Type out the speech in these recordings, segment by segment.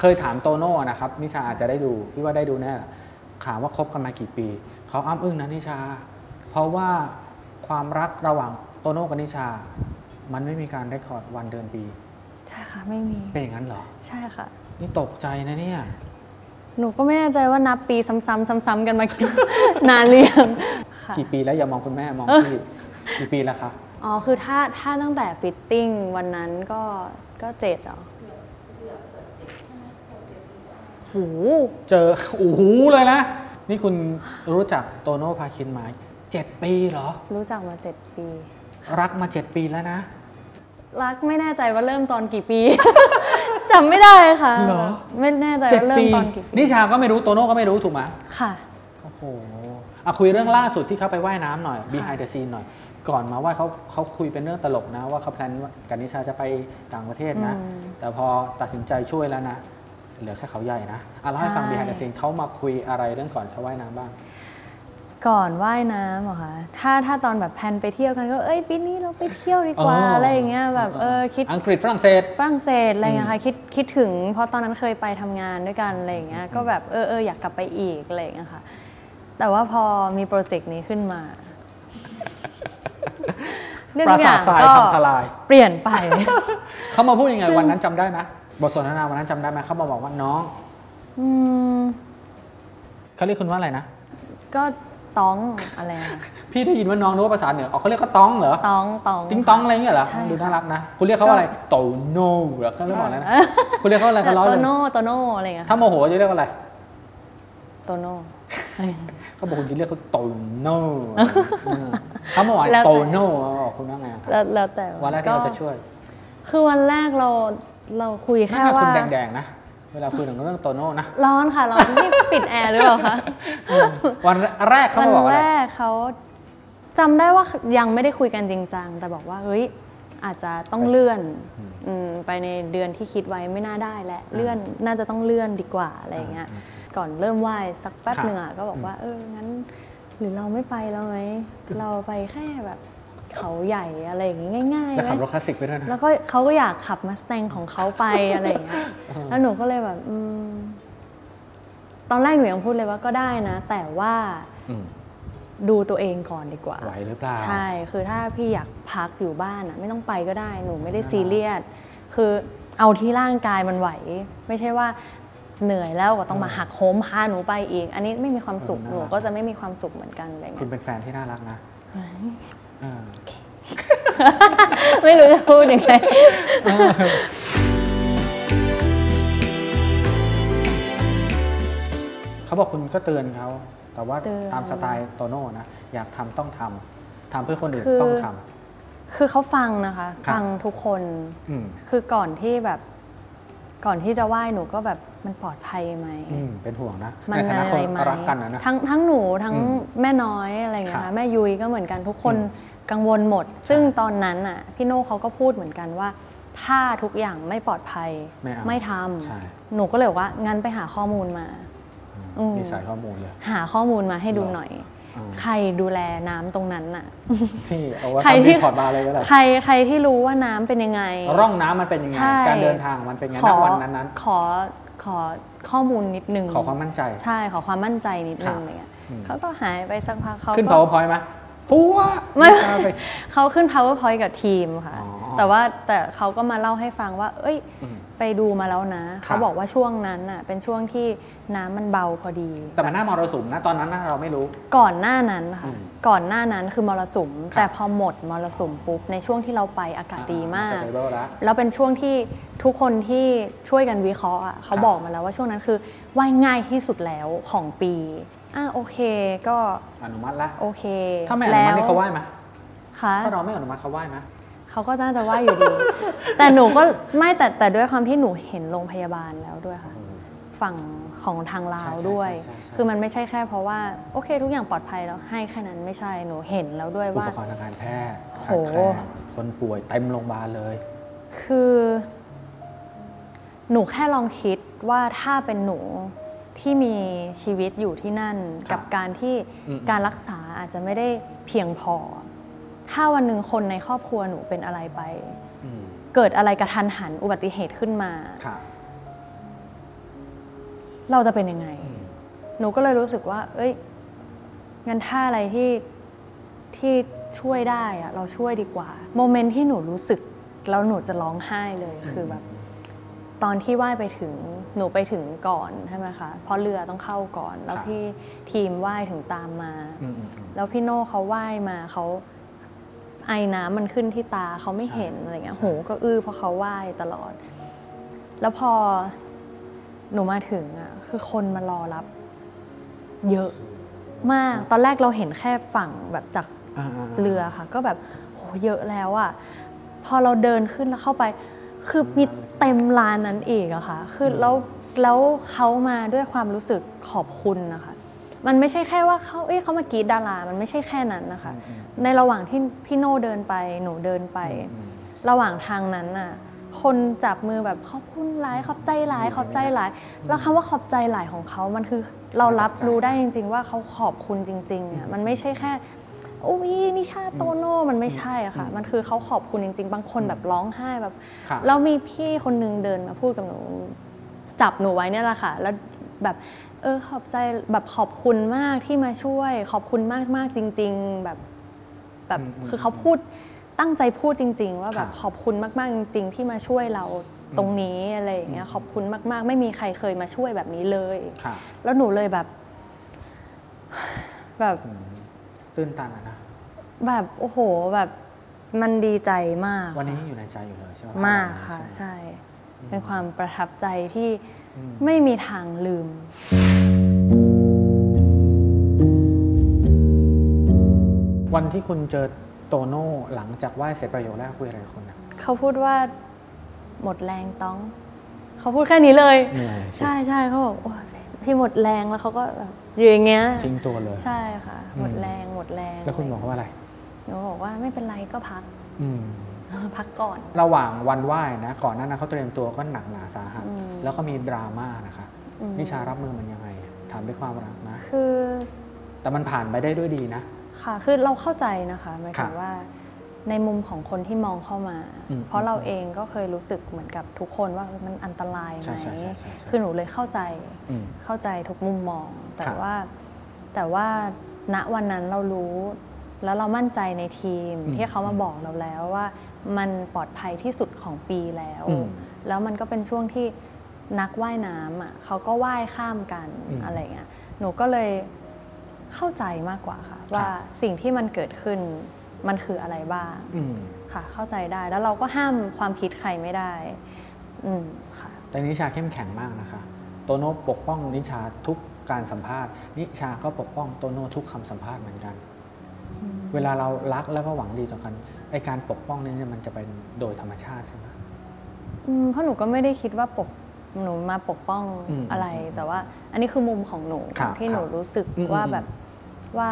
เคยถามโตโน่นะครับณิชาอาจจะได้ดูพี่ว่าได้ดูแน่ถามว่าคบกันมากี่ปี เขาอ้ำอึ้งนะณิชา เพราะว่าความรักระหว่างโตโน่กับณิชา มันไม่มีการ record วันเดือนปี ใช่ค่ะไม่มี เป็นอย่างนั้นเหรอ ใช่ค่ะ นี่ตกใจนะเนี่ย หนูก็ไม่แน่ใจว่านับปีซ้ำๆซ้ำๆกันมานานหรือยังค่ะ กี่ปีแล้วอย่ามองคุณแม่มองพี่กี่ปีแล้วครับอ๋อคือถ้าถ้าตั้งแต่ fittingวันนั้นก็ก็เจ็ดเหรอโหเจอโอ้โหเลยนะ นี่คุณรู้จักโตโน่พาคินมาเจ็ดปีเหรอ รู้จักมาเจ็ดปี รักมาเจ็ดปีแล้วนะ รักไม่แน่ใจว่าเริ่มตอนกี่ปี จำไม่ได้ค่ะเหรอ ไม่แน่ใจเจ็ดว่าเริ่ปีมตอนกี่ปีนิชาก็ไม่รู้โตโน่ก็ไม่รู้ถูกไหมค่ะโอ้โหอะคุยเรื่องล่าสุดที่เขาไปว่ายน้ำหน่อย behind the scene หน่อย ก่อนมาว่าเขาเขาคุยเป็นเรื่องตลกนะ ว่าเขาแพลนว่ากับนิชาจะไปต่างประเทศนะอืมแต่พอตัดสินใจช่วยแล้วนะ เหลือแค่เขาใหญ่นะอะเล่าให้ฟังใช่ behind the scene เขามาคุยอะไรเรื่องก่อนเขาว่ายน้ำบ้าง ก่อนว่ายน้ำเหรอคะถ้าถ้าตอนแบบแพลนไปเที่ยวกันก็เอ้ยปีนี้เราไปเที่ยวดีกว่าอ๋ออ อะไรอย่างเงี้ยแบบเออคิด อังกฤษฝรั่งเศส ฝรั่งเศสอะไรเงี้ยค่ะคิดคิดถึงเพราะตอนนั้นเคยไปทำงานด้วยกันอะไรอย่างเงี้ยก็แบบเออเอออยากกลับไปอีกอะไรอย่างเงี้ยค่ะแต่ว่าพอมีโปรเจกต์นี้ขึ้นมา เรื่องปราทุกอสาทย่างทรายก็พังทลาย เปลี่ยนไป เขามาพูดยังไงวันนั้นจำได้ไหม บทสนทนาวันนั้นจำได้ไหมเขามาบอกว่าน้องอืมเขาเรียกคุณว่าอะไรนะ ก็ต้องอะไรอะพี่ได้ยินว่าน้องนึกว่าภาษาเหนืออ๋อเขาเรียกเขาต้องเหรอ ต้องต้อง ติ้งต้องอะไรเงี้ยเหรอ ใช่ดูน่ารักนะ คุณเรียกเขาว่าอะไร โตโน่เหรอเขาเรียกว่าอะไรนะคุณเรียกเขาอะไรกันร้อยโตเลยโน่โตโน่อะไรเงี้ยถ้าโมโหจะเรียกว่าอะไร โตโน่ เขาบอกคุณจะเรียกเขาโตโน่เออเขาบอกว่าแล้วแต่ โตโน่เขาบอกคุณว่าไงครับแล้วแล้วแต่วันแรกที่เราจะช่วย คือวันแรกเรา เราคุยหแค่น้าคุว่าณแดงๆนะ เวลาคุยถึงเรื่องโตโน่นะ ร้อนค่ะร้อนนี่ปิดแอร์หรือเปล่าคะเออวันแรกเขาวันมาบอกว่าแรอะไรกเขาจำได้ว่ายังไม่ได้คุยกันจริงจังแต่บอกว่าเฮ้ยอาจจะต้องเลื่อนอืมไปในเดือนที่คิดไว้ไม่น่าได้แหละเลื่อนน่าจะต้องเลื่อนดีกว่าอะไรอย่างเงี้ยก่อนเริ่มไหว้สักแป๊บครับ หนึ่งอะก็บอกว่าเอองั้น หรือเราไม่ไปแล้วไหมเราไปแค่แบบ เขาใหญ่อะไรอย่างงี้ง่ายๆแล้วขับไหมรถคลาสสิกไปด้วยนะแล้วก็เขาก็อยากขับมาสแตงของเขาไปอะไรอย่างเงี้ยแล้วหนูก็เลยแบบอืมตอนแรกหนูยังพูดเลยว่าก็ได้นะ แต่ว่าอืมดูตัวเองก่อนดีกว่าไหวหรือเปล่าใช่ คือถ้าพี่อยากพักอยู่บ้านอะ ไม่ต้องไปก็ได้หนูไม่ได้ซีเรียสคือเอาที่ร่างกายมันไหว ไม่ใช่ว่าเหนื่อยแล้วก็ต้องมาหักโหมพาหนูไปอีก อันนี้ไม่มีความสุขหนูก็จะไม่มีความสุขเหมือนกันอะไรคุเงี้ณยเป็นแฟนที่น่ารักนะเออ ไม่รู้จะพูดยังไงเขาบอกคุณก็เตือนเขา แต่ว่าเตือน ตามสไตล์โตโน่นะ อยากทำต้องทำทำเพื่อคนอื่นคือ ต้องทคือเขาฟังนะคะ ครับ ฟังทุกคนำอืมคือก่อนที่แบบ ก่อนที่จะไหว้หนูก็แบบมันปลอดภัยไหม อืมเป็นห่วงนะมันในฐานะอะคไรนไหมรักกันนะนะ ทั้งทั้งหนูทั้งอืมแม่น้อยอะไรอย่างเงี้ยครัค่ะบแม่ยุ้ยก็เหมือนกันทุกคน กังวลหมด ซึ่งตอนนั้นอะพี่โน่เขาก็พูดเหมือนกันว่า ถ้าทุกอย่างไม่ปลอดภัยไม่เอาไม่ทใช่ำหนูก็เลยบอกว่างั้นไปหาข้อมูลมา อืม มีสายข้อมูลเลย หาข้อมูลมาให้ดูหน่อย อืม ใครดูแลน้ำตรงนั้นน่ะ ที่เอาว่าใครทำที่ รีพอร์ตมาเลยก็ได้ใครใครที่รู้ว่าน้ำเป็นยังไง ร่องน้ำมันเป็นยังไง ใช่ การเดินทางมันเป็นยังไงขณอวันนั้นขอขอข้อมูลนิดนึงๆขอความมั่นใจ ใช่ขอความมั่นใจนิดนึงครับ อะไรเงี้ยอืมเขาก็หายไปสักพักเขาขึ้น ก็ powerpoint ไหม พัวไม่เอาไป เขาขึ้น powerpoint กับทีมค่ะ อ๋อแต่ว่าแต่เขาก็มาเล่าให้ฟังว่า เอ้ย อืมไปดูมาแล้วนะ ครับ เขาบอกว่าช่วงนั้นน่ะ เป็นช่วงที่น้ำมันเบาพอดี แต่มันหน้ามรสุมนะตอนนั้นน่ะเราไม่รู้ ก่อนหน้านั้นอืค่ะมก่อนหน้านั้นคือมรสุม ครับ แต่พอหมดมรสุมปุ๊บ ในช่วงที่เราไปอากาศดีมาก สเตเบิลแล้ว แล้วเป็นช่วงที่ทุกคนที่ช่วยกันวิเคราะห์อะเขาครับบอกมาแล้วว่าช่วงนั้นคือว่ายง่ายที่สุดแล้วของปี อะโอเคก็อนุมัติละโอเคถ้าไม่อนุมัตินี่เขาไหว้ไหมค่ะถ้าเราไม่อนุมัติเขาไหว้ไหมเขาก็น่าจะว่าอยู่ดี แต่หนูก็ไม่แต่แต่ด้วยความที่หนูเห็นโรงพยาบาลแล้วด้วยค่ะ ฝั่งของทางลาวใช่ใช่ด้วยใช่ใช่ใช่คือมันไม่ใช่แค่เพราะว่า โอเค ทุกอย่างปลอดภัยแล้วให้แค่นั้นไม่ใช่หนูเห็นแล้วด้วยอุว่าปกรณ์ทางการแพทย์โหขาดแคลนคนป่วยเต็มโรงพยาบาลเลย คือ หนูแค่ลองคิดว่าถ้าเป็นหนู ที่มีชีวิตอยู่ที่นั่น ครับกับการที่อืม การรักษาอาจจะไม่ได้เพียงพอ ถ้าวันหนึ่งคนในครอบครัวหนูเป็นอะไรไป อืมเกิดอะไรกระทันหันอุบัติเหตุขึ้นมาค่ะเราจะเป็นยังไง อืม หนูก็เลยรู้สึกว่า เอ้ยงั้นถ้าอะไรที่ที่ช่วยได้อะเราช่วยดีกว่า โมเมนต์ที่หนูรู้สึก แล้วหนูจะร้องไห้เลยคือแบบ ตอนที่ว่ายไปถึง หนูไปถึงก่อนใช่ไหมคะเพราะเรือต้องเข้าก่อน แล้วครับพี่ทีมว่ายถึงตามมา อืมอืมอืม แล้วพี่โน่เขาว่ายมาเขาไอน้ำมันขึ้นที่ตาเขาไม่ใช่เห็นอะไรเงี้ยใช่ หูก็อื้อเพราะเขาว่ายตลอด แล้วพอหนูมาถึงอะคือคนมารอรับ เยอะมากตอนแรกเราเห็นแค่ฝั่งแบบจาก อ่าาาเรือค่ะก็แบบโหเยอะแล้วอะพอเราเดินขึ้นแล้วเข้าไป คือมีเต็มลานนั้นอีกอะค่ะ คือแล้วแล้วเขามาด้วยความรู้สึกขอบคุณนะคะ มันไม่ใช่แค่ว่าเขาเอ้ยเขามากรีดดารา มันไม่ใช่แค่นั้นนะคะ ในระหว่างที่พี่โน่เดินไปหนูเดินไปอืมระหว่างทางนั้นน่ะ คนจับมือแบบขอบคุณหลายขอบใจหลายขอบใจหลาย แล้วคำว่าขอบใจหลายของเขา มันคือเรารับรู้ได้จริง ๆ ว่าเขาขอบคุณจริงๆอะ มันไม่ใช่แค่โอ้ยนิชาโตโน่มันไม่ใช่อะค่ะ มันคือเขาขอบคุณจริง ๆ บางคนแบบร้องไห้แบบค่ะแล้วมีพี่คนนึงเดินมาพูดกับหนู จับหนูไว้เนี่ยแหละค่ะ แล้วแบบเออขอบใจแบบขอบคุณมากที่มาช่วย ขอบคุณมากมากๆจริง ๆ แบบแบบอืมอืมคือเขาพูดตั้งใจพูดจริง ๆ ว่าแบบค่ะขอบคุณมากๆจริง ๆ ที่มาช่วยเราตรงนี้อะไรอย่างเงี้ยขอบคุณมากๆ ไม่มีใครเคยมาช่วยแบบนี้เลย ค่ะ แล้วหนูเลยแบบ แบบ ตื้นตันอะนะ แบบโอ้โหแบบมันดีใจมากวันนี้ยังอยู่ในใจอยู่เลยใช่ไหมมากค่ะ ใช่ไหมใช่ เป็นความประทับใจที่อืมไม่มีทางลืม วันที่คุณเจอโตโน่หลังจากไหว้เสร็จประโยคแรกคุยอะไรกับคุณนะเขาพูดว่าหมดแรงต้อง เขาพูดแค่นี้เลย เหนื่อยสิใช่ใช่เขาบอกโอ้ยพี่หมดแรงแล้วเขาก็แบบอยู่อย่างเงี้ยทิ้งตัวเลย ใช่ค่ะ หมดอืมแรงหมดแรงแล้วคุณบอกว่าอะไรหนูบอกว่าไม่เป็นไรก็พักอืมพักก่อน ระหว่างวันไหว้นะก่อนหน้านั้นเขาเตรียมตัวก็หนักหนาสาหัสอืมแล้วก็มีดราม่านะคะอืมนิชารับมือมันยังไงถามด้วยความรักนะคือ แต่มันผ่านไปได้ด้วยดีนะ ค่ะ คือเราเข้าใจนะคะหมายถึครังบว่า ในมุมของคนที่มองเข้ามาอืมเพราะเราเองก็เคยรู้สึกเหมือนกับทุกคนว่าเออมันอันตรายไหใช่มใช่ใช่ใช่ใช่คือหนูเลยเข้าใจอืมเข้าใจทุกมุมมอง แต่ครับว่าแต่ว่าณวันนั้นเรารู้แล้วเรามั่นใจในทีมอืมที่เขามาบอกเราแล้วว่ามันปลอดภัยที่สุดของปีแล้วอืมแล้วมันก็เป็นช่วงที่นักว่ายน้ำอะเขาก็ว่ายข้ามกันอืมอะไรเงี้ยหนูก็เลยเข้าใจมากกว่าค่ะ ว่าสิ่งที่มันเกิดขึ้น มันคืออะไรบ้างอืมค่ะ เข้าใจได้แล้วเราก็ห้ามความคิดใครไม่ได้ อืมค่ะแต่นิชาเข้มแข็งมากนะคะโตโน่ปกป้องนิชาทุกการสัมภาษณ์ นิชาก็ปกป้องโตโน่ทุกคำสัมภาษณ์เหมือนกัน เวลาเรารักแล้วก็หวังดีต่อกันไอการปกป้องนี้เนี่ยมันจะเป็นโดยธรรมชาติใช่ไหมอืมเพราะหนูก็ไม่ได้คิดว่าปกหนูมาปกป้องอืมอะไรแต่ว่า อันนี้คือมุมของหนูครับที่หนูครับรู้สึกอืมว่าอืมแบบว่า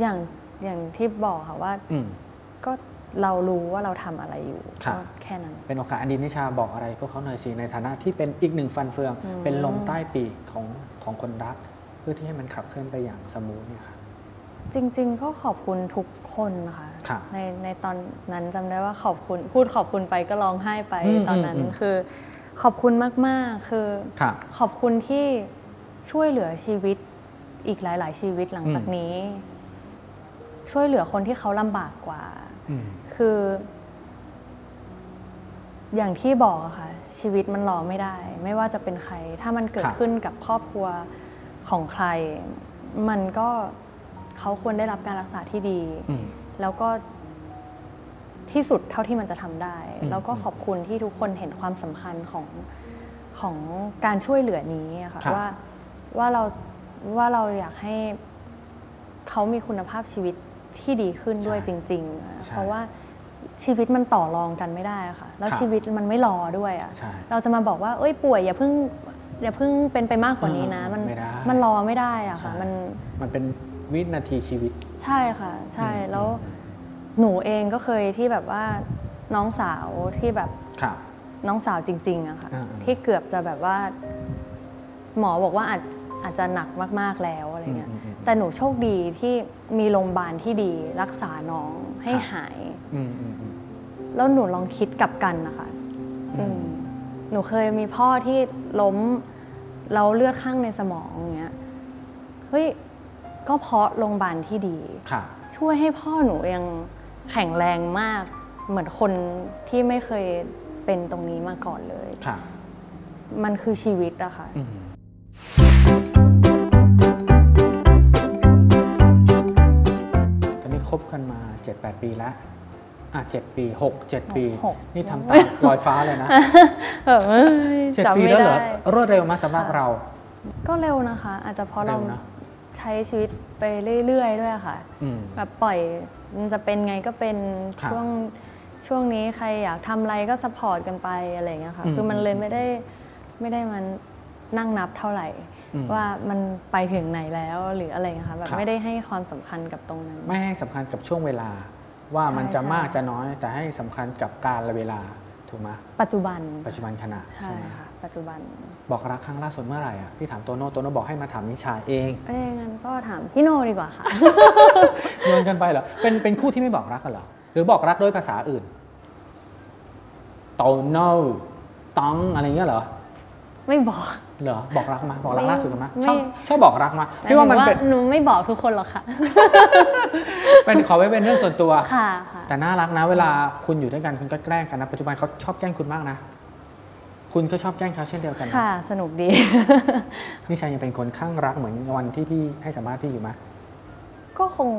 อย่างอย่างที่บอกค่ะว่าอืม ก็เรารู้ว่าเราทำอะไรอยู่ครับ ก็แค่นั้น เป็นโอกาสอันดีณิชาบอกอะไรพวกเขาหน่อยสิในฐานะที่เป็นอีกหนึ่งฟันเฟือง อืม เป็นลมใต้ปีกของของคนรัก เพื่อที่ให้มันขับเคลื่อนไปอย่าง smooth เนี่ยค่ะจริง ๆ ก็ขอบคุณทุกคนค่ะครับ ในในตอนนั้นจำได้ว่าขอบคุณพูดขอบคุณไปก็ร้องไห้ไปอืมตอนนั้นอืมคือ ขอบคุณมากๆคือ ค่ะ ขอบคุณที่ช่วยเหลือชีวิตอีกหลาย ๆ ชีวิตหลังจากอืมนี้ ช่วยเหลือคนที่เขาลำบากกว่าอืมคือ อย่างที่บอกอะค่ะ ชีวิตมันรอไม่ได้ ไม่ว่าจะเป็นใคร ถ้ามันเกิดครับขึ้นกับครอบครัวของใคร มันก็เขาควรได้รับการรักษาที่ดีอืมแล้วก็ที่สุดเท่าที่มันจะทำได้อืมแล้วก็ขอบคุณที่ทุกคนเห็นความสำคัญของของการช่วยเหลือนี้อะค่ะครับว่าว่าเราว่าเราอยากให้เขามีคุณภาพชีวิต ที่ดีขึ้นด้วยจริงๆอะใช่เพราะว่าชีวิตมันต่อรองกันไม่ได้อะค่ะ แล้วครับชีวิตมันไม่รอด้วยอะใช่เราจะมาบอกว่าเอ้ยป่วยอย่าเพิ่งอย่าเพิ่งเป็นไปมากกว่านี้นะเออมันไม่ได้มันรอไม่ได้อะค่ะใช่มันมันเป็นวินาทีชีวิต ใช่ค่ะ ใช่อืมแล้วหนูเองก็เคยที่แบบว่าน้องสาวที่แบบครับน้องสาวจริงๆอะค่ะอ่าๆที่เกือบจะแบบว่า หมอบอกว่าอาจอาจจะหนักมากๆแล้วอะไรเงี้ยอืมอืมอืม แต่หนูโชคดีที่มีโรงพยาบาลที่ดีรักษาน้องให้ครับหาย อืมอืมอืม แล้วหนูลองคิดกลับกันนะคะอืม อืมหนูเคยมีพ่อที่ล้มแล้วเลือดข้างในสมองอย่างเงี้ย เฮ้ย ก็เพราะโรงพยาบาลที่ดี ค่ะ ช่วยให้พ่อหนูยังแข็งแรงมาก เหมือนคนที่ไม่เคยเป็นตรงนี้มาก่อนเลย ค่ะ มันคือชีวิตอะค่ะ อืม คบกันมา 7-8 ปีแล้วอะ7ปี6 7ปี หก นี่ทำตาลอยฟ้าเลยนะแบบเอ้ยเจ็ดจำปีไม่แล้วเหรอ ได้ รวดเร็วมากสำหรับค่ะ เรา ก็เร็วนะคะ อาจจะเพราะเราเร็วนะ ใช้ชีวิตไปเรื่อยๆด้วยค่ะ อืม แบบปล่อยมันจะเป็นไงก็เป็นครับช่วงช่วงนี้ใครอยากทำอะไรก็สปอร์ตกันไปอะไรอย่างเงี้ยค่ะ อืม คือมันเลยไม่ได้ไม่ได้มันนั่งนับเท่าไหร่อืม ว่ามันไปถึงไหนแล้วหรืออะไรอย่างเงี้ยค่ะแบบครับไม่ได้ให้ความสำคัญกับตรงนั้น ไม่ให้สำคัญกับช่วงเวลา ว่าใช่มันจะใช่มากจะน้อยแต่ให้สำคัญกับการละเวลาถูกไหมปัจจุบัน ปัจจุบันขณะใช่ใช่ไหมค่ะปัจจุบัน บอกรักครั้งล่าสุดเมื่อไหร่อะพี่ถามโตโน่โตโน่บอกให้มาถามนิชาเองเอ้ยงั้นก็ถามพี่โนดีกว่าค่ะโยนกันไปเหรอเป็นเป็นคู่ที่ไม่บอกรักกันเหรอหรือบอกรักด้วยภาษาอื่นโตโน่ตองอะไรเงี้ยเหรอไม่บอก เหรอบอกรักมาบอกรักไม่ล่าสุดกันมาไม่ชอบชอบบอกรักมาพี่ว่ามันเป็นหนูไม่บอกทุกคนหรอกค่ะ เป็นขอไว้เป็นเรื่องส่วนตัวค่ะค่ะแต่น่ารักนะ เวลาคุณอยู่ด้วยกันคุณก็แกล้งกันนะปัจจุบันเขาชอบแกล้งคุณมากนะคุณก็ชอบแกล้งเขาเช่นเดียวกันนะค่ะ สนุกดีนิชายังเป็นคนข้างรักเหมือนวันที่พี่ให้สัมภาษณ์พี่อยู่ไหมก็คง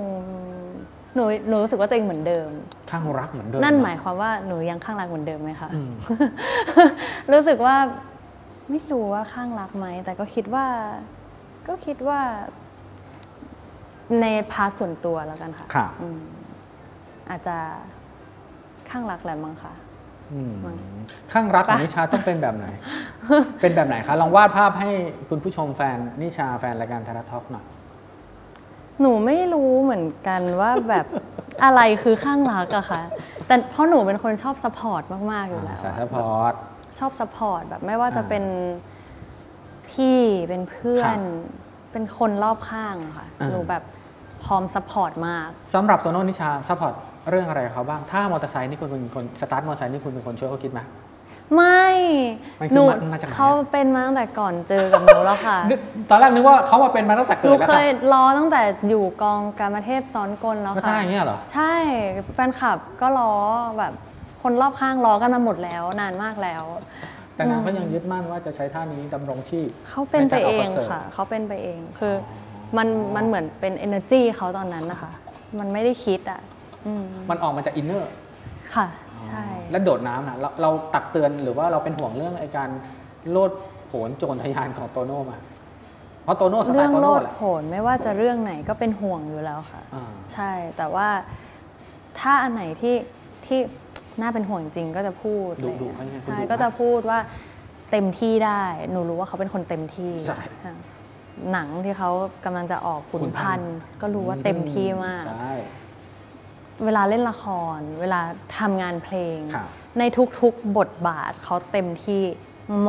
หนูหนูรู้สึกว่าตัวเองเหมือนเดิม ข้างรักเหมือนเดิมนั่นหมายความว่าหนูยังข้างรักเหมือนเดิมไหมคะอืมรู้สึกว่า ไม่รู้ว่าคลั่งรักไหม แต่ก็คิดว่า ก็คิดว่า ใน part ส่วนตัวแล้วกันค่ะค่ะ อืมอาจจะคลั่งรักแหละมั้งค่ะ อืมมั้งคลั่งรักของณิชาต้องเป็นแบบไหน เป็นแบบไหนคะ ลองวาดภาพให้คุณผู้ชมแฟนณิชาแฟนรายการไทยรัฐทอล์กหน่อย หนูไม่รู้เหมือนกันว่าแบบ อะไรคือคลั่งรักอะค่ะ แต่เพราะหนูเป็นคนชอบสปอร์ตมาก ๆ อยู่แล้วสายอะซัพพอร์ต ชอบสปอร์ตแบบไม่ว่าจะอ่าเป็นพี่เป็นเพื่อครันบเป็นคนรอบข้างอะค่ะอ่าหนูแบบพร้อมสปอร์ตมากสำหรับโตโน่นิชาซัพพอร์ตเรื่องอะไรกับเขาบ้าง ถ้ามอเตอร์ไซค์นี่คุณเป็นคนสตาร์ทมอเตอร์ไซค์นี่คุณเป็นคนช่วยเขาคิดไหมไม่มันคือหนูมันมาจากไหนอะเขาเป็นมาตั้งแต่ก่อนเจอกับหนูแล้วค่ะนึกตอนแรกนึกว่าเขามาเป็นมาตั้งแต่หเกินูดแล้วเคค่ะยรอตั้งแต่อยู่กองการมาเทพซ้อนกลแล้วก็ค่ะได้อย่างเงี้ยเหรอ ใช่ แฟนคลับก็ล้อแบบ คนรอบข้างล้อกันมาหมดแล้วนานมากแล้ว แต่นางก็ยังยึดมั่นว่าจะใช้ท่านี้ดำรงชีพเขาเป็นไปเองในการออกคอนเสิร์ตค่ะ เขาเป็นไปเองคืออมันมันเหมือนเป็น energy เขาตอนนั้นนะคะ มันไม่ได้คิดอะอืมมันออกมาจาก inner ค่ะ ใช่ แล้วโดดน้ำนะเราเราตักเตือนหรือว่าเราเป็นห่วงเรื่องไอ้การโลดโผนโจนทะยานของโตโน่มาเพราะโตโน่สไตเรื่องล์โตโลโน่ดแหละโผนไม่ว่าจะเรื่องไหนก็เป็นห่วงอยู่แล้วค่ะอ่าใช่แต่ว่าถ้าอันไหนที่ที่ น่าเป็นห่วงจริงก็จะพูดดุอะไรดุอย่างเขายังไงเงี้ยคุณใช่ดุก็จะมากพูดว่าเต็มที่ได้ หนูรู้ว่าเขาเป็นคนเต็มที่ใช่ ค่ะหนังที่เขากำลังจะออกขุขุนนพัพันนธุ์ธุ์ก็รู้ว่าเต็มที่มาก ใช่ เวลาเล่นละคร เวลาทำงานเพลง ครับในทุกๆบทบาทเขาเต็มที่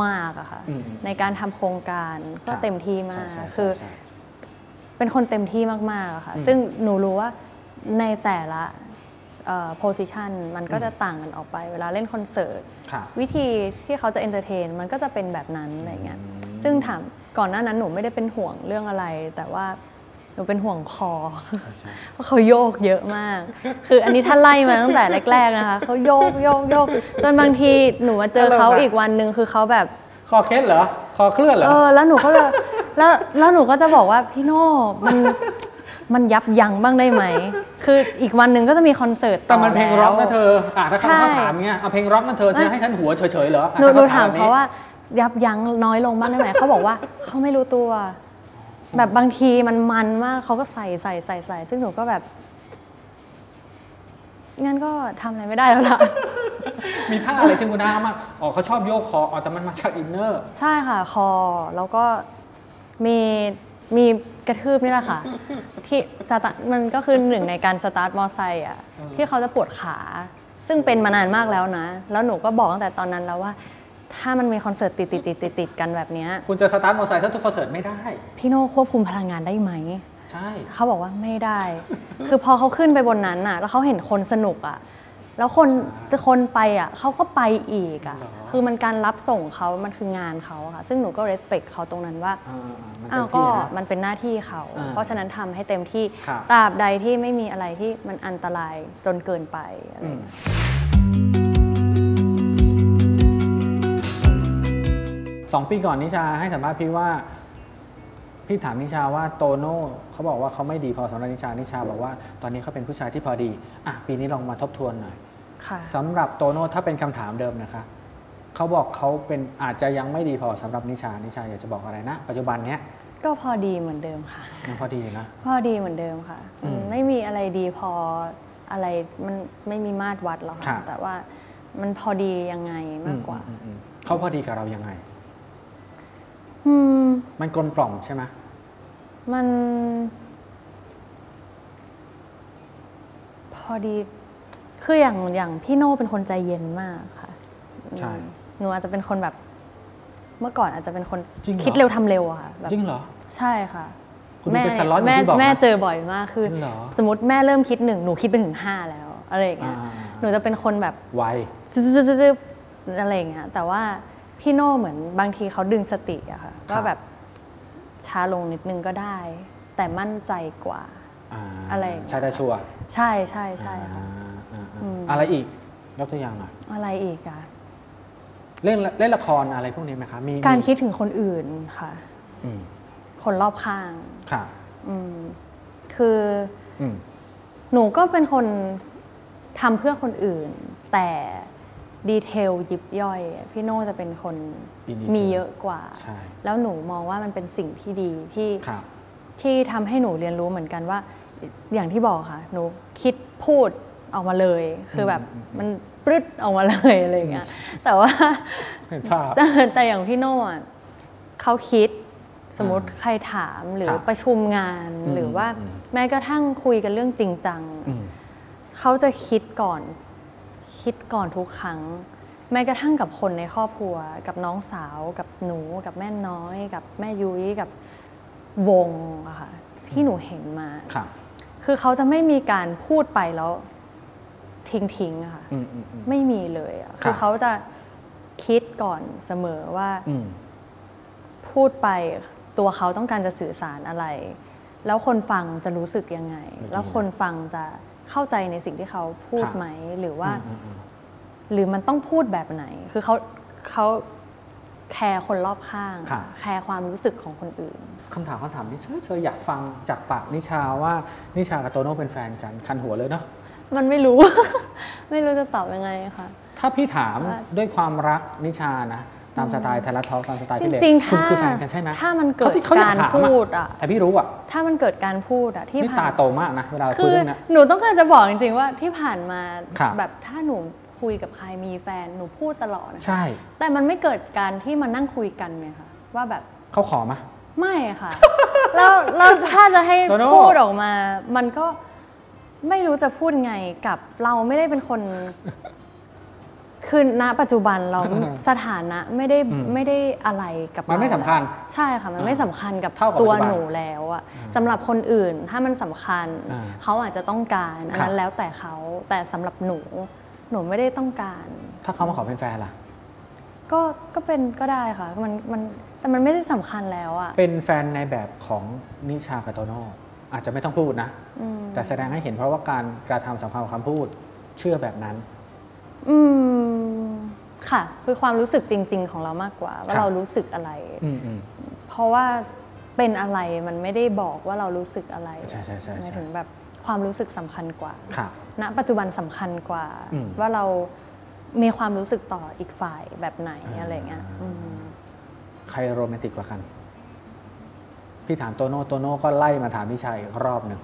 มากอะค่ะอืมในการทำโครงการก็ครับเต็มที่มาก ใช่ใช่ใช่คือใช่เป็นคนเต็มที่มากๆอะค่ะอืมซึ่งหนูรู้ว่าในแต่ละ position มันก็จะต่างกันออกไป เวลาเล่นคอนเสิร์ตค่ะวิธีที่เขาจะ entertain มันก็จะเป็นแบบนั้นอะไรเงี้ยอืมซึ่งถามก่อนหน้านั้นหนูไม่ได้เป็นห่วงเรื่องอะไร แต่ว่าหนูเป็นห่วงคอ เพราะเขาโยกเยอะมาก คืออันนี้ถ้าไล่มาตั้งแต่แรกๆนะคะเขาโยกโยกโยกจนบางทีหนูมาเจอเขาอีกวันหนึ่งคือเขาแบบ คอเคล็ดเหรอ คอเคลื่อนเหรอ เออแล้วหนูก็จะแล้วแล้วหนูก็จะบอกว่าพี่โน่มัน มันยับยั้งบ้างได้ไหม คืออีกวันหนึ่งก็จะมีคอนเสิร์ตแต่มันเพลงร็อกนะเธออะถ้าเขาใช่ถามเงี้ยเอาเพลงร็อกนะเธอเธอให้ฉันหัวเฉยๆเหรออะหนูถ้หนูขถามแบบนี้เขาว่ายับยั้งน้อยลงบ้างได้ไหมเขาบอกว่าเขาไม่รู้ตัว แบบบางทีมันมันมากเขาก็ใส่ใส่ใส่ใส่ซึ่งหนูก็แบบงั้นก็ทำอะไรไม่ได้แล้วล่ะ มีท่าอะไรที่คุณน้ามากอ๋อเขาชอบโยกคออ๋อแต่มันมาจาก inner ใช่ค่ะ คอ แล้วก็มีมี กระทืบนี่แหละค่ะที่สตาร์ทมันก็คือหนึ่งในการสตาร์ทมอไซค์อะที่เขาจะปวดขา ซึ่งเป็นมานานมากแล้วนะ แล้วหนูก็บอกตั้งแต่ตอนนั้นแล้วว่า ถ้ามันมีคอนเสิร์ตติดติดติดติดติดกันแบบเนี้ยคุณจะสตาร์ทมอเตอร์ไซค์ถ้าทุกคอนเสิร์ตไม่ได้ พี่โน่ควบคุมพลังงานได้ไหม ใช่เขาบอกว่าไม่ได้ คือพอเขาขึ้นไปบนนั้นน่ะ แล้วเขาเห็นคนสนุกอะ แล้วคนคนไปอะเขาก็ไปอีกอะ คือมันการรับส่งเขามันคืองานเขาอะค่ะ ซึ่งหนูก็ respect เขาตรงนั้นว่าอ่ามันอ้าเป็วนก็ที่นะมันเป็นหน้าที่เขาอ่าเพราะฉะนั้นทำให้เต็มที่ครับตราบใดที่ไม่มีอะไรที่มันอันตรายจนเกินไปอะไรอือย่างมเงี้ยสองปีก่อนนิชาให้สัมภาษณ์พี่ว่า พี่ถามนิชาว่าโตโน่เขาบอกว่าเขาไม่ดีพอสำหรับนิชานิชาบอกว่าตอนนี้เขาเป็นผู้ชายที่พอดีอะปีนี้ลองมาทบทวนหน่อยค่ะสำหรับโตโน่ถ้าเป็นคำถามเดิมนะคะ เขาบอกเขาเป็นอาจจะยังไม่ดีพอสำหรับนิชา นิชาอยากจะบอกอะไรนะ ปัจจุบันเนี้ยก็พอดีเหมือนเดิมค่ะ ยังพอดีอยู่นะ พอดีเหมือนเดิมค่ะอืมอืมไม่มีอะไรดีพออะไรมันไม่มีมาตรวัดหรอกครัค่ะบแต่ว่ามันพอดียังไงมากกว่าอืมอืมอืมเขาพอดีกับเรายังไง อืมมันกลมกล่อมใช่ไหมมัน พอดีคืออย่างอย่างพี่โน่เป็นคนใจเย็นมากค่ะใช่ อืม หนูอาจจะเป็นคนแบบ เมื่อก่อนอาจจะเป็นคนจริงเหรอ คิดเร็วทำเร็วอะค่ะแบบจริงเหรอ ใช่ค่ะ คุณเป็นสล็อตอย่างแม่ที่บอกนะแม่เจอบ่อยมากคือ จริงเหรอ สมมติแม่เริ่มคิดหนึ่งหนูคิดไปถึงห้าแล้ว อะไรอย่างเงี้ยอ่าหนูจะเป็นคนแบบไวซึบๆๆๆอะไรอย่างเงี้ยแต่ว่าพี่โน่เหมือนบางทีเขาดึงสติอะค่ะครับว่าแบบช้าลงนิดนึงก็ได้ แต่มั่นใจกว่าอ่าอะไรอย่างเงี้ยใช่ได้ชัวร์ใช่ใช่ใช่ค่ะ อ่าอ่าอ่าอืมอะไรอีกยกตัวอย่างหน่อย อะไรอีกอะ เล่นเล่นละครอะไรพวกนี้ไหมคะมีการมีคิดถึงคนอื่นค่ะอืมคนรอบข้างค่ะอืมคืออืมหนูก็เป็นคนทำเพื่อคนอื่น แต่ดีเทลยิบย่อยอะพี่โน่จะเป็นคนอินดีมีเยอะกว่าใช่แล้วหนูมองว่ามันเป็นสิ่งที่ดีที่ครับที่ทำให้หนูเรียนรู้เหมือนกันว่า อย่างที่บอกค่ะ หนูคิดพูดออกมาเลย คือแบบมัน ปรึดออกมาเลยอะไรอย่างเงี้ยแต่ว่าเห็นภาพแต่แต่อย่างพี่โน่อะเขาคิดสมมติใครถามหรือครับประชุมงานอืมหรือว่าอืม แม้กระทั่งคุยกันเรื่องจริงจัง อืม เขาจะคิดก่อน คิดก่อนทุกครั้ง แม้กระทั่งกับคนในครอบครัว กับน้องสาว กับหนู กับแม่น้อย กับแม่ยุ้ย กับวงอะค่ะที่หนูเห็นมา ครับ คือเขาจะไม่มีการพูดไปแล้ว ทิ้งทิ้งๆอะค่ะ อืมอืมอืม ไม่มีเลยอะครับ คือเขาจะคิดก่อนเสมอว่าอืม พูดไปตัวเขาต้องการจะสื่อสารอะไร แล้วคนฟังจะรู้สึกยังไง แล้วคนฟังจะเข้าใจในสิ่งที่เขาพูดครับ ไหมหรือว่า อืมอืม หรือมันต้องพูดแบบไหน คือเขาเขาแคร์คนรอบข้าง ครับ แคร์ความรู้สึกของคนอื่น คำถามคำถามนี้เชยเชยอยากฟังจากปากนิชาว่านิชากับโตโน่เป็นแฟนกันคันหัวเลยเนาะ มันไม่รู้ ไม่รู้จะตอบยังไงค่ะ ถ้าพี่ถามว่าด้วยความรักนิชานะตามสไตล์ไทยรัฐทอล์กตามสไตล์จพี่เล็กริงๆคุณถ้าคือแฟนกันใช่ไหมถ้ามันเกิดขที่ขอยการถมพูดอะแต่พี่รู้อะถ้ามันเกิดการพูดอะที่นี่ผ่าตานโตมากนะเวลาคุคืยอเรื่องเนี้ยหนูต้องการจะบอกจริงๆว่าที่ผ่านมาครับแบบถ้าหนูคุยกับใครมีแฟนหนูพูดตลอดนะใช่ แต่มันไม่เกิดการที่มานั่งคุยกันไงคะว่าแบบเขาขอมาไม่ค่ะแล้วแล้วถ้าจะให้โตโน่พูดออกมา มันก็ ไม่รู้จะพูดไงกับเราไม่ได้เป็นคน คือณปัจจุบันเราสถานะไม่ได้อืมไม่ได้อะไรกับมันไม่เราสำคัญ ใช่ค่ะ มันไม่สำคัญกับเท่ากับตัวปัจจุบันหนูแล้วอะสำหรับคนอื่นถ้ามันสำคัญ อ่าเขาอาจจะต้องการอันครันั้บนแล้วแต่เขาแต่สำหรับหนู หนูไม่ได้ต้องการ ถ้าเขามาขอเป็นแฟนล่ะ ก็ก็เป็นก็ได้ค่ะ มันมันแต่มันไม่ได้สำคัญแล้วอะเป็นแฟนในแบบของนิชากับโตโน่ อาจจะไม่ต้องพูดนะอืมแต่แสดงให้เห็นเพราะว่าการกระทำสำคัญกว่าคำพูดเชื่อแบบนั้น อืมค่ะ คือความรู้สึกจริง ๆ ของเรามากกว่า ว่าครับเรารู้สึกอะไรอืมอืมเพราะว่าเป็นอะไรมันไม่ได้บอกว่าเรารู้สึกอะไรใช่ใช่ใช่หมายใช่ถึงแบบความรู้สึกสำคัญกว่าครับณปัจจุบันสำคัญกว่าอืมว่าเรามีความรู้สึกต่ออีกฝ่ายแบบไหนอ่าอะไรเงี้ยอืมใครโรแมนติกกว่ากัน พี่ถามโตโน่โตโน่ก็ไล่มาถามนิชาอีกรอบหนึ่ง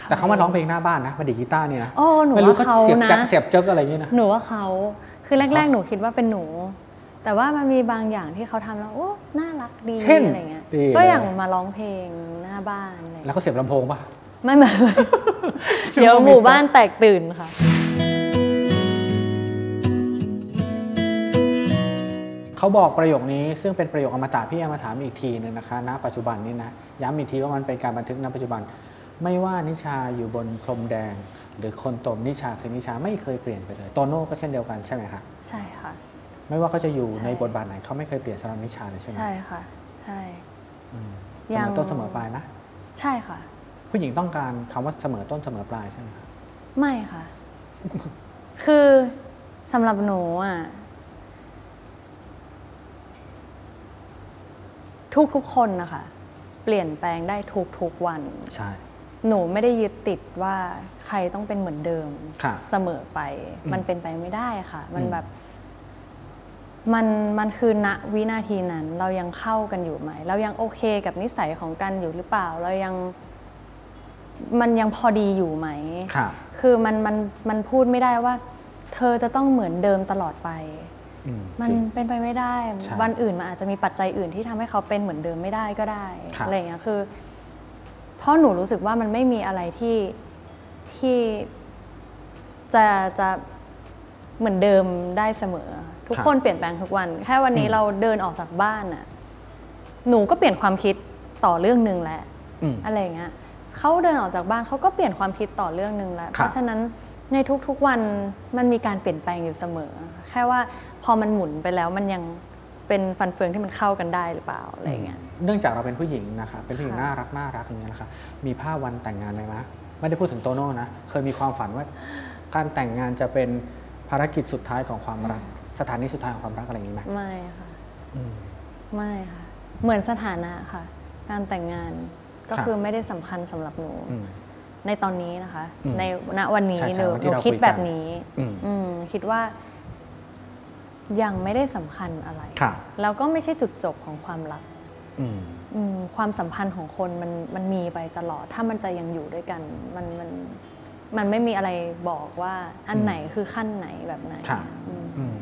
ค่ะแต่เขามาร้องเพลงหน้าบ้านนะมาดีดกีตาร์นี่นะโอ้หนูไม่รู้ว่าเขาเขาเสียบนะจักเสียบเจ๊กอะไรอย่างนี้นะหนูว่าเขาคือแรครักบๆหนูคิดว่าเป็นหนู แต่ว่ามันมีบางอย่างที่เขาทำแล้วโอ้น่ารักดีเช่นอะไรเงี้ยดีก็เลยอย่างมาร้องเพลงหน้าบ้านอะไรแล้วเขาเสียบลำโพงป่ะไม่ไม่ไม่เดี๋ยวหมู่บ้านแตกตื่นค่ะ เขาบอกประโยคนี้ซึ่งเป็นประโยคอมตะพี่เอามาถามอีกทีหนึ่งนะคะณปัจจุบันนี้นะย้ำอีกทีว่ามันเป็นการบันทึกณปัจจุบัน ไม่ว่านิชาอยู่บนพรมแดง หรือคนตมนิชาคือนิชาไม่เคยเปลี่ยนไปเลยโตโน่ก็เช่นเดียวกันใช่ไหมคะใช่ค่ะ ไม่ว่าเขาจะอยู่ใช่ในบทบาทไหนเขาไม่เคยเปลี่ยนสำหรับนิชาเลยใช่ไหมใช่ค่ะใช่อืมเสยัมงอต้นเสมอปลายนะ ใช่ค่ะ ผู้หญิงต้องการคำว่าเสมอต้นเสมอปลายใช่ไหมคะไม่ค่ะ คือสำหรับหนูอะ ทุกๆคนนะคะ เปลี่ยนแปลงได้ทุกๆวัน ใช่ หนูไม่ได้ยึดติดว่าใครต้องเป็นเหมือนเดิมค่ะเสมอไป อืมมันเป็นไปไม่ได้ค่ะ มันอืม แบบ มันมันคือณวินาทีนั้น เรายังเข้ากันอยู่ไหม เรายังโอเคกับนิสัยของกันอยู่หรือเปล่า เรายัง มันยังพอดีอยู่ไหมค่ะคือมันมันมันพูดไม่ได้ว่า เธอจะต้องเหมือนเดิมตลอดไปอื มมันจริงเป็นไปไม่ได้ ใช่วันอื่นมันอาจจะมีปัจจัยอื่นที่ทำให้เขาเป็นเหมือนเดิมไม่ได้ก็ได้ครับ อะไรอย่างเงี้ยคือ เพราะหนูรู้สึกว่ามันไม่มีอะไรที่ที่จะจะเหมือนเดิมได้เสมอ ทุกคนเปลี่ยนแปลงทุกวัน แค่วันนี้เราเดินออกจากบ้านน่ะหนูก็เปลี่ยนความคิดต่อเรื่องหนึ่งแล้ว อืม อะไรอย่างเงี้ยเขาเดินออกจากบ้านเขาก็เปลี่ยนความคิดต่อเรื่องหนึ่งแล้ว ครับเพราะฉะนั้นในทุกๆวันมันมีการเปลี่ยนแปลงอยู่เสมอ แค่ว่า พอมันหมุนไปแล้วมันยังเป็นฟันเฟืองที่มันเข้ากันได้หรือเปล่าอะไรอย่างเงี้ยเนื่องจากเราเป็นผู้หญิงนะคะเป็นผู้หญิงค่ะน่ารักน่ารักอย่างเงี้ยนะคะมีภาพวันแต่งงานไหมมะไม่ได้พูดถึงโตโน่นะเคยมีความฝันว่า การแต่งงานจะเป็นภารกิจสุดท้ายของความรัก สถานีสุดท้ายของความรักอะไรอย่างนี้ไหมไม่ค่ะอืมไม่ค่ะ เหมือนสถานะค่ะ การแต่งงานก็ครับคือไม่ได้สำคัญสำหรับหนูอืมในตอนนี้นะคะอืมในณวันนี้ใช่ใช่หนูวันหที่นูเราคิดคุยกันแบบนี้อืมอืมคิดว่า ยังไม่ได้สำคัญอะไร ค่ะ แล้วก็ไม่ใช่จุดจบของความรักอืม อืมความสัมพันธ์ของคนมันมันมีไปตลอด ถ้ามันจะยังอยู่ด้วยกัน มันมันมันไม่มีอะไรบอกว่าอันอืมไหนคือขั้นไหนแบบไหนค่ะ อืม อืม